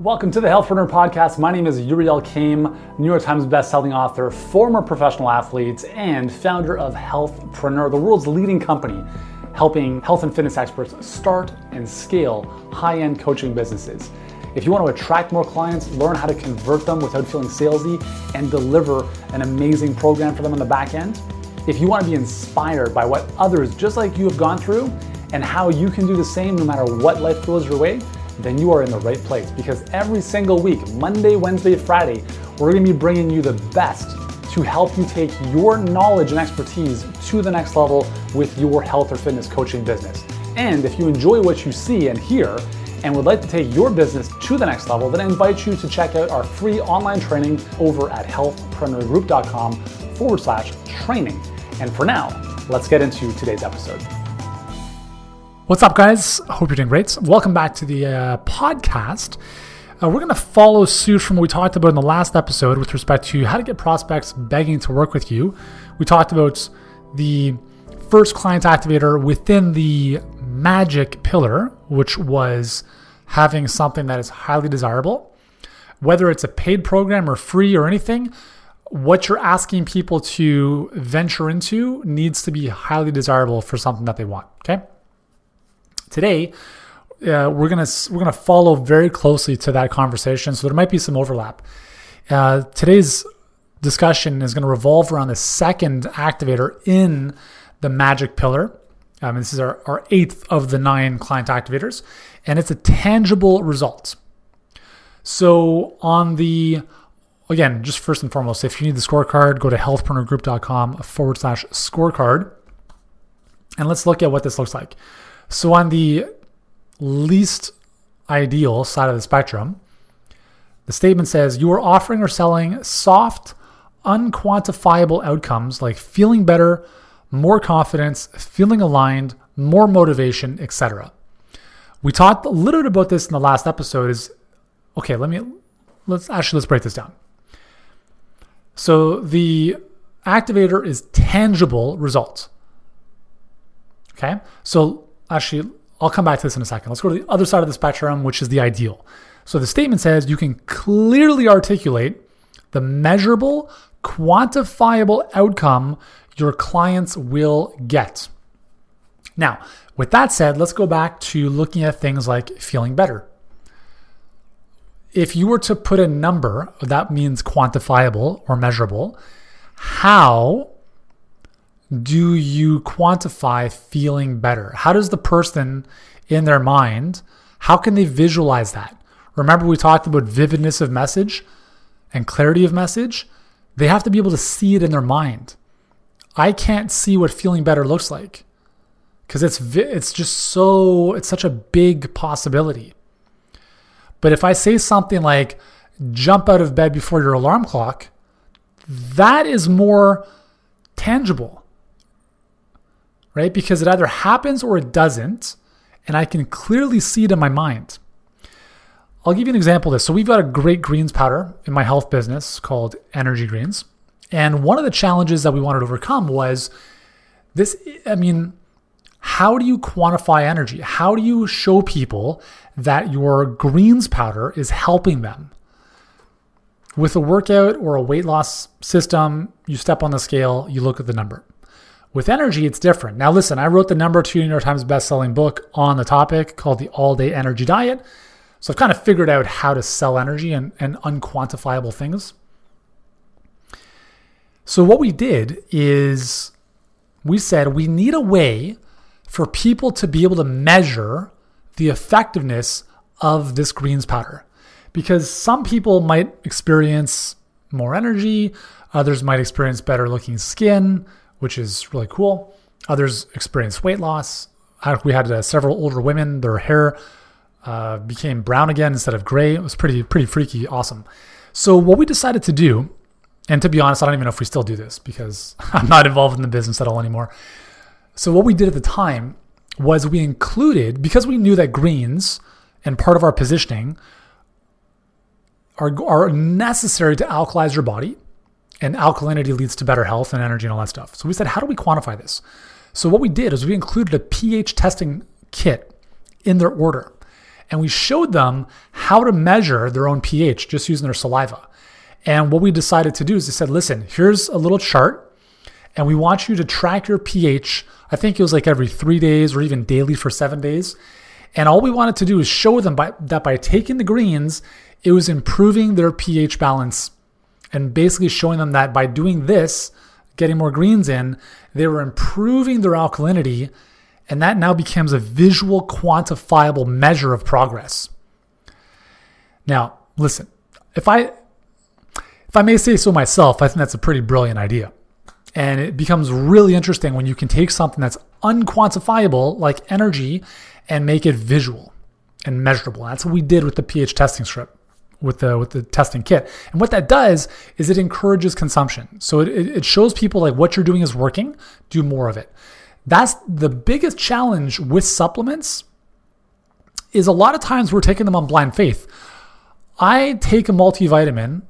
Welcome to the Healthpreneur Podcast. My name is Yuri Elkaim, New York Times bestselling author, former professional athlete, and founder of Healthpreneur, the world's leading company helping health and fitness experts start and scale high end coaching businesses. If you want to attract more clients, learn how to convert them without feeling salesy, and deliver an amazing program for them on the back end, if you want to be inspired by what others just like you have gone through and how you can do the same no matter what life throws your way, then you are in the right place because every single week, Monday, Wednesday, Friday, we're going to be bringing you the best to help you take your knowledge and expertise to the next level with your health or fitness coaching business. And if you enjoy what you see and hear and would like to take your business to the next level, then I invite you to check out our free online training over at healthpreneurgroup.com forward slash training. And for now, let's get into today's episode. What's up, guys? Hope you're doing great. Welcome back to the uh, podcast. Uh, we're going to follow suit from what we talked about in the last episode with respect to how to get prospects begging to work with you. We talked about the first client activator within the magic pillar, which was having something that is highly desirable. Whether it's a paid program or free or anything, what you're asking people to venture into needs to be highly desirable for something that they want. Okay. Today, uh, we're gonna we're gonna follow very closely to that conversation, so there might be some overlap. Uh, today's discussion is going to revolve around the second activator in the magic pillar. Um, this is our, our eighth of the nine client activators, and it's a tangible result. So, on the again, just first and foremost, if you need the scorecard, go to healthpreneurgroup.com forward slash scorecard, and let's look at what this looks like. So on the least ideal side of the spectrum, the statement says you are offering or selling soft, unquantifiable outcomes like feeling better, more confidence, feeling aligned, more motivation, etc. We talked a little bit about this in the last episode is okay, let me let's actually let's break this down. So the activator is tangible results. Okay? So actually, I'll come back to this in a second. Let's go to the other side of the spectrum, which is the ideal. So the statement says you can clearly articulate the measurable, quantifiable outcome your clients will get. Now, with that said, let's go back to looking at things like feeling better. If you were to put a number, that means quantifiable or measurable, how do you quantify feeling better? How does the person in their mind, how can they visualize that? Remember we talked about vividness of message and clarity of message? They have to be able to see it in their mind. I can't see what feeling better looks like because it's it's just so it's such a big possibility. But if I say something like jump out of bed before your alarm clock, that is more tangible right? Because it either happens or it doesn't, and I can clearly see it in my mind. I'll give you an example of this. So, we've got a great greens powder in my health business called Energy Greens. And one of the challenges that we wanted to overcome was this I mean, how do you quantify energy? How do you show people that your greens powder is helping them? With a workout or a weight loss system, you step on the scale, you look at the number. With energy, it's different. Now, listen, I wrote the number two New York Times best-selling book on the topic called The All Day Energy Diet. So I've kind of figured out how to sell energy and, and unquantifiable things. So what we did is we said we need a way for people to be able to measure the effectiveness of this greens powder. Because some people might experience more energy, others might experience better looking skin, which is really cool. Others experienced weight loss. We had uh, several older women; their hair uh, became brown again instead of gray. It was pretty, pretty freaky, awesome. So what we decided to do, and to be honest, I don't even know if we still do this because I'm not involved in the business at all anymore. So what we did at the time was we included because we knew that greens and part of our positioning are, are necessary to alkalize your body and alkalinity leads to better health and energy and all that stuff. So we said, how do we quantify this? So what we did is we included a pH testing kit in their order. and we showed them how to measure their own pH just using their saliva. And what we decided to do is they said, listen, here's a little chart, and we want you to track your pH. I think it was like every three days or even daily for seven days. And all we wanted to do is show them by, that by taking the greens, it was improving their pH balance and basically showing them that by doing this, getting more greens in, they were improving their alkalinity. And that now becomes a visual, quantifiable measure of progress. Now, listen, if I if I may say so myself, I think that's a pretty brilliant idea. And it becomes really interesting when you can take something that's unquantifiable, like energy, and make it visual and measurable. That's what we did with the pH testing strip, with the with the testing kit. And what that does is it encourages consumption. So it, it shows people like what you're doing is working, do more of it. That's the biggest challenge with supplements is a lot of times we're taking them on blind faith. I take a multivitamin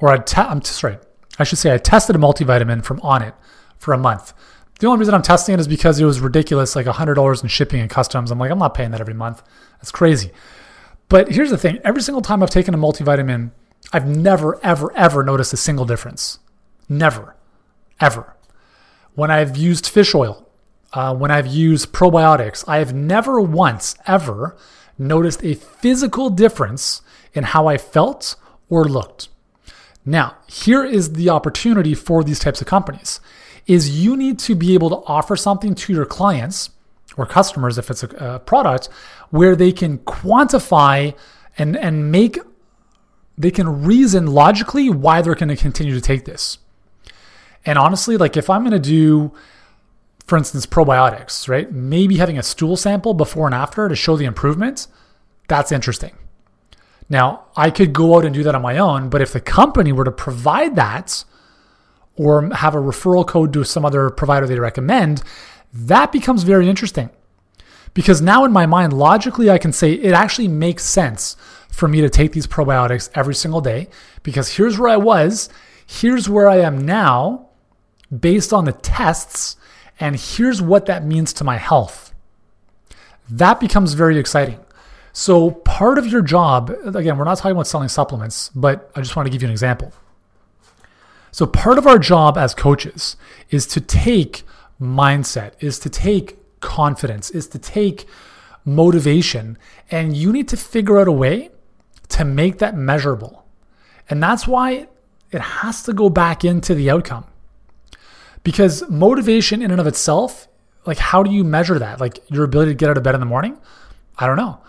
or I te- I'm sorry, I should say I tested a multivitamin from Onnit for a month. The only reason I'm testing it is because it was ridiculous, like $100 in shipping and customs. I'm like, I'm not paying that every month. That's crazy. But here's the thing every single time I've taken a multivitamin, I've never, ever, ever noticed a single difference. Never, ever. When I've used fish oil, uh, when I've used probiotics, I have never once, ever noticed a physical difference in how I felt or looked. Now, here is the opportunity for these types of companies is you need to be able to offer something to your clients or customers if it's a, a product where they can quantify and and make they can reason logically why they're going to continue to take this. And honestly, like if I'm going to do for instance probiotics, right? Maybe having a stool sample before and after to show the improvements, that's interesting. Now, I could go out and do that on my own, but if the company were to provide that or have a referral code to some other provider they recommend, that becomes very interesting. Because now in my mind, logically, I can say it actually makes sense for me to take these probiotics every single day because here's where I was, here's where I am now based on the tests, and here's what that means to my health. That becomes very exciting. So, part of your job, again, we're not talking about selling supplements, but I just want to give you an example. So, part of our job as coaches is to take mindset, is to take confidence, is to take motivation, and you need to figure out a way to make that measurable. And that's why it has to go back into the outcome. Because motivation in and of itself, like how do you measure that? Like your ability to get out of bed in the morning? I don't know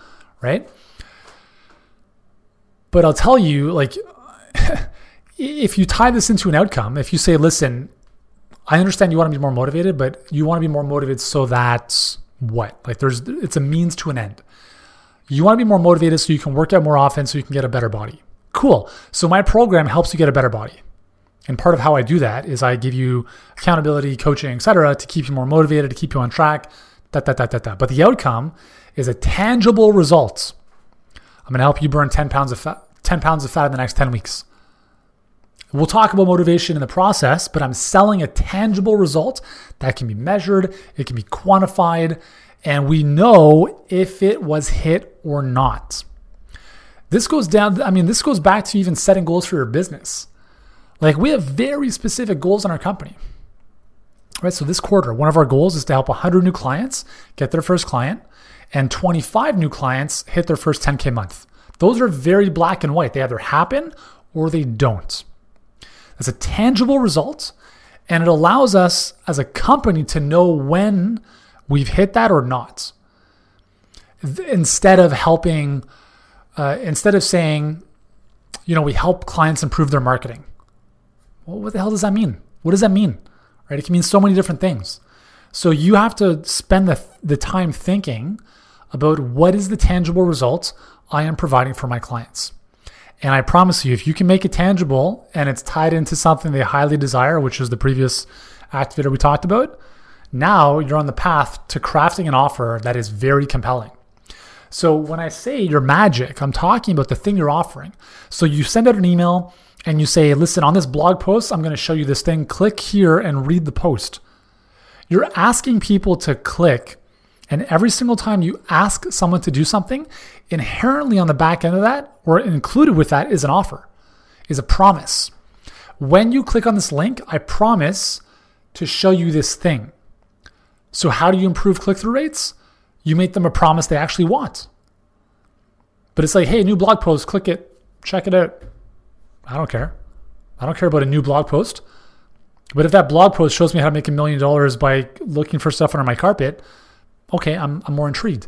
right? But I'll tell you, like, if you tie this into an outcome, if you say, listen, I understand you want to be more motivated, but you want to be more motivated so that what? Like, there's, it's a means to an end. You want to be more motivated so you can work out more often so you can get a better body. Cool. So my program helps you get a better body. And part of how I do that is I give you accountability, coaching, etc., to keep you more motivated, to keep you on track, da, da, da, da, da. But the outcome is a tangible result. I'm going to help you burn 10 pounds of fat, 10 pounds of fat in the next 10 weeks. We'll talk about motivation in the process, but I'm selling a tangible result that can be measured, it can be quantified, and we know if it was hit or not. This goes down, I mean, this goes back to even setting goals for your business. Like we have very specific goals in our company. Right? So this quarter, one of our goals is to help 100 new clients get their first client and 25 new clients hit their first 10K month. Those are very black and white. They either happen or they don't. That's a tangible result, and it allows us as a company to know when we've hit that or not. Instead of helping, uh, instead of saying, you know, we help clients improve their marketing. Well, what the hell does that mean? What does that mean? Right? It can mean so many different things. So you have to spend the, the time thinking about what is the tangible results I am providing for my clients. And I promise you, if you can make it tangible and it's tied into something they highly desire, which is the previous activator we talked about, now you're on the path to crafting an offer that is very compelling. So when I say your magic, I'm talking about the thing you're offering. So you send out an email and you say, listen, on this blog post, I'm going to show you this thing. Click here and read the post. You're asking people to click And every single time you ask someone to do something, inherently on the back end of that, or included with that, is an offer, is a promise. When you click on this link, I promise to show you this thing. So, how do you improve click through rates? You make them a promise they actually want. But it's like, hey, new blog post, click it, check it out. I don't care. I don't care about a new blog post. But if that blog post shows me how to make a million dollars by looking for stuff under my carpet, okay, I'm, I'm more intrigued.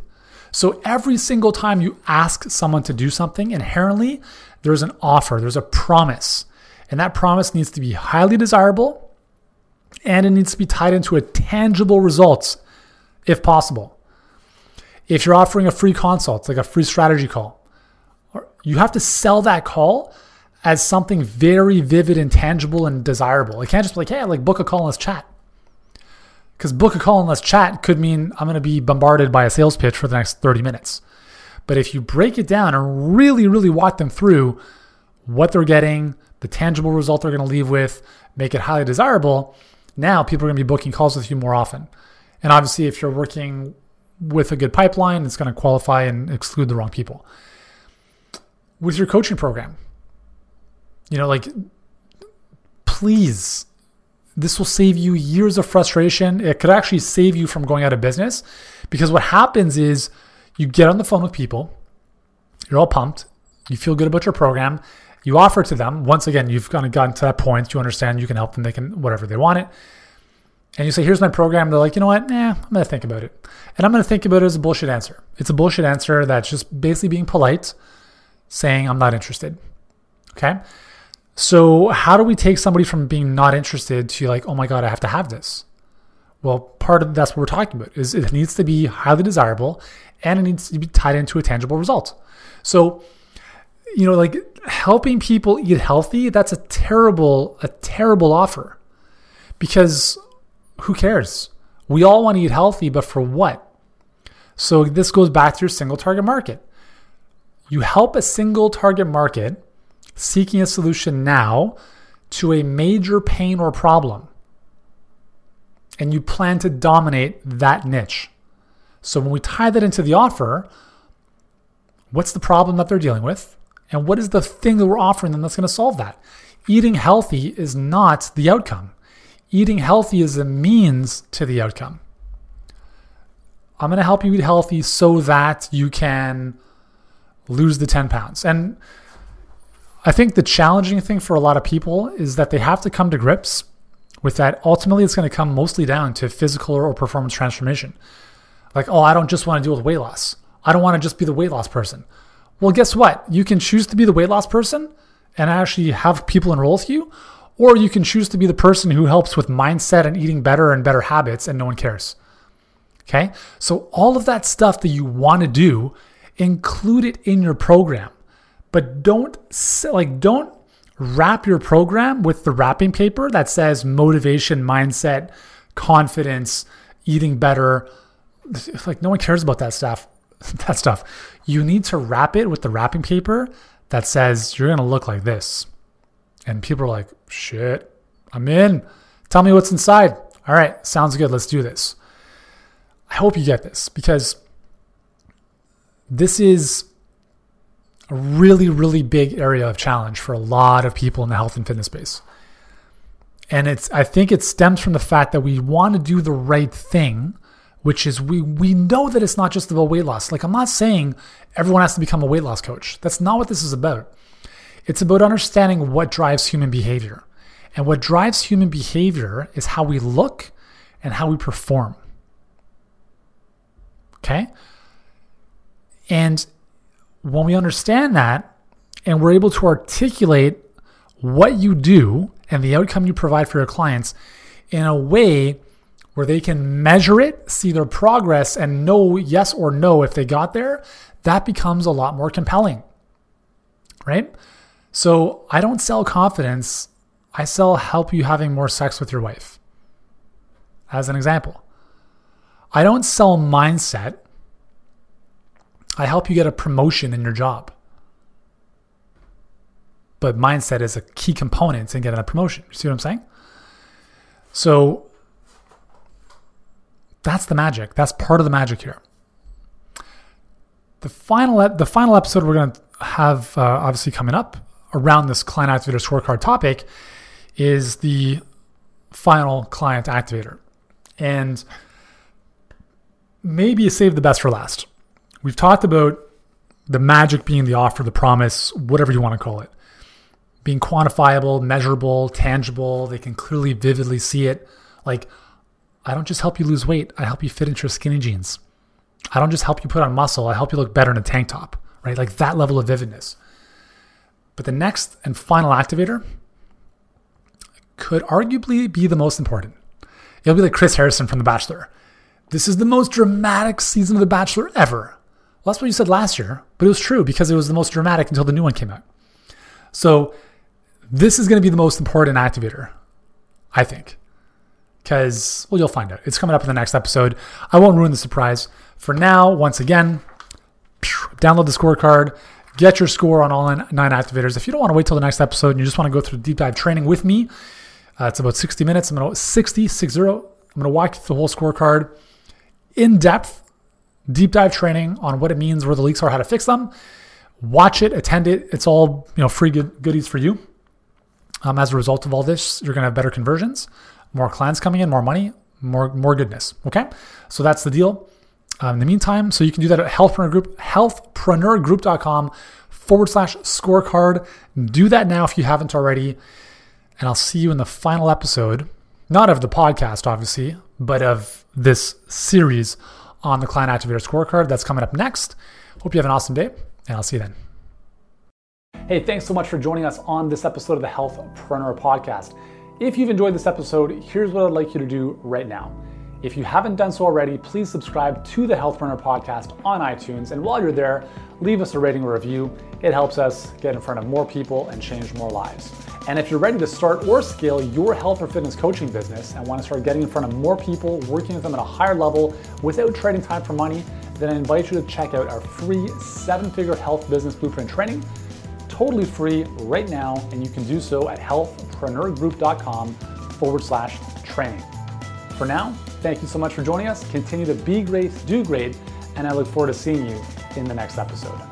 So every single time you ask someone to do something, inherently, there's an offer, there's a promise. And that promise needs to be highly desirable and it needs to be tied into a tangible results if possible. If you're offering a free consult, like a free strategy call, you have to sell that call as something very vivid and tangible and desirable. It can't just be like, hey, like book a call and let's chat. Because book a call and let's chat could mean I'm going to be bombarded by a sales pitch for the next 30 minutes. But if you break it down and really, really walk them through what they're getting, the tangible result they're going to leave with, make it highly desirable, now people are going to be booking calls with you more often. And obviously, if you're working with a good pipeline, it's going to qualify and exclude the wrong people. With your coaching program, you know, like, please, this will save you years of frustration. It could actually save you from going out of business because what happens is you get on the phone with people, you're all pumped, you feel good about your program, you offer to them. Once again, you've kind of gotten to that point, you understand you can help them, they can whatever they want it. And you say, here's my program. They're like, you know what? Nah, I'm going to think about it. And I'm going to think about it as a bullshit answer. It's a bullshit answer that's just basically being polite, saying, I'm not interested. Okay. So, how do we take somebody from being not interested to like, oh my God, I have to have this? Well, part of that's what we're talking about is it needs to be highly desirable and it needs to be tied into a tangible result. So, you know, like helping people eat healthy, that's a terrible, a terrible offer because who cares? We all want to eat healthy, but for what? So this goes back to your single target market. You help a single target market seeking a solution now to a major pain or problem. And you plan to dominate that niche. So when we tie that into the offer, what's the problem that they're dealing with? And what is the thing that we're offering them that's going to solve that? Eating healthy is not the outcome. Eating healthy is a means to the outcome. I'm going to help you eat healthy so that you can lose the 10 pounds. And I think the challenging thing for a lot of people is that they have to come to grips with that. Ultimately, it's going to come mostly down to physical or performance transformation. Like, oh, I don't just want to deal with weight loss. I don't want to just be the weight loss person. Well, guess what? You can choose to be the weight loss person and actually have people enroll with you, or you can choose to be the person who helps with mindset and eating better and better habits and no one cares. Okay? So, all of that stuff that you want to do, include it in your program. But don't like don't wrap your program with the wrapping paper that says motivation, mindset, confidence, eating better. Like no one cares about that stuff. That stuff you need to wrap it with the wrapping paper that says you're going to look like this. And people are like, shit, I'm in. Tell me what's inside. All right, sounds good. Let's do this. I hope you get this because this is a really, really big area of challenge for a lot of people in the health and fitness space. And it's I think it stems from the fact that we want to do the right thing which is we we know that it's not just about weight loss. Like I'm not saying everyone has to become a weight loss coach. That's not what this is about. It's about understanding what drives human behavior. And what drives human behavior is how we look and how we perform. Okay? And when we understand that and we're able to articulate what you do and the outcome you provide for your clients in a way where they can measure it, see their progress, and know yes or no if they got there, that becomes a lot more compelling. Right? So I don't sell confidence, I sell help you having more sex with your wife. As an example, I don't sell mindset. I help you get a promotion in your job. But mindset is a key component in getting a promotion. You see what I'm saying? So That's the magic. That's part of the magic here. The final, the final episode we're going to have uh, obviously coming up around this client activator scorecard topic is the final client activator. And maybe save the best for last. We've talked about the magic being the offer, the promise, whatever you want to call it, being quantifiable, measurable, tangible. They can clearly, vividly see it. Like, I don't just help you lose weight, I help you fit into your skinny jeans. I don't just help you put on muscle, I help you look better in a tank top, right? Like that level of vividness. But the next and final activator could arguably be the most important. It'll be like Chris Harrison from The Bachelor. This is the most dramatic season of The Bachelor ever. Well, that's what you said last year, but it was true because it was the most dramatic until the new one came out. So, this is going to be the most important activator, I think. Because, well, you'll find out. It's coming up in the next episode. I won't ruin the surprise. For now, once again, download the scorecard, get your score on all nine activators. If you don't want to wait till the next episode and you just want to go through deep dive training with me, uh, it's about 60 minutes. I'm going to 60, 60. I'm going to walk you through the whole scorecard in depth, deep dive training on what it means, where the leaks are, how to fix them. Watch it, attend it. It's all you know, free good, goodies for you. Um, as a result of all this, you're going to have better conversions, more clients coming in, more money, more more goodness. Okay, so that's the deal. Um, in the meantime, so you can do that at Healthpreneur Group, healthpreneurgroup.com forward slash scorecard. Do that now if you haven't already. And I'll see you in the final episode, not of the podcast, obviously, but of this series on the Client Activator Scorecard that's coming up next. Hope you have an awesome day, and I'll see you then. Hey, thanks so much for joining us on this episode of the Healthpreneur Podcast. If you've enjoyed this episode, here's what I'd like you to do right now. If you haven't done so already, please subscribe to the Healthpreneur podcast on iTunes. And while you're there, leave us a rating or review. It helps us get in front of more people and change more lives. And if you're ready to start or scale your health or fitness coaching business and want to start getting in front of more people, working with them at a higher level without trading time for money, then I invite you to check out our free seven figure health business blueprint training. Totally free right now, and you can do so at healthpreneurgroup.com forward slash training. For now, thank you so much for joining us. Continue to be great, do great, and I look forward to seeing you in the next episode.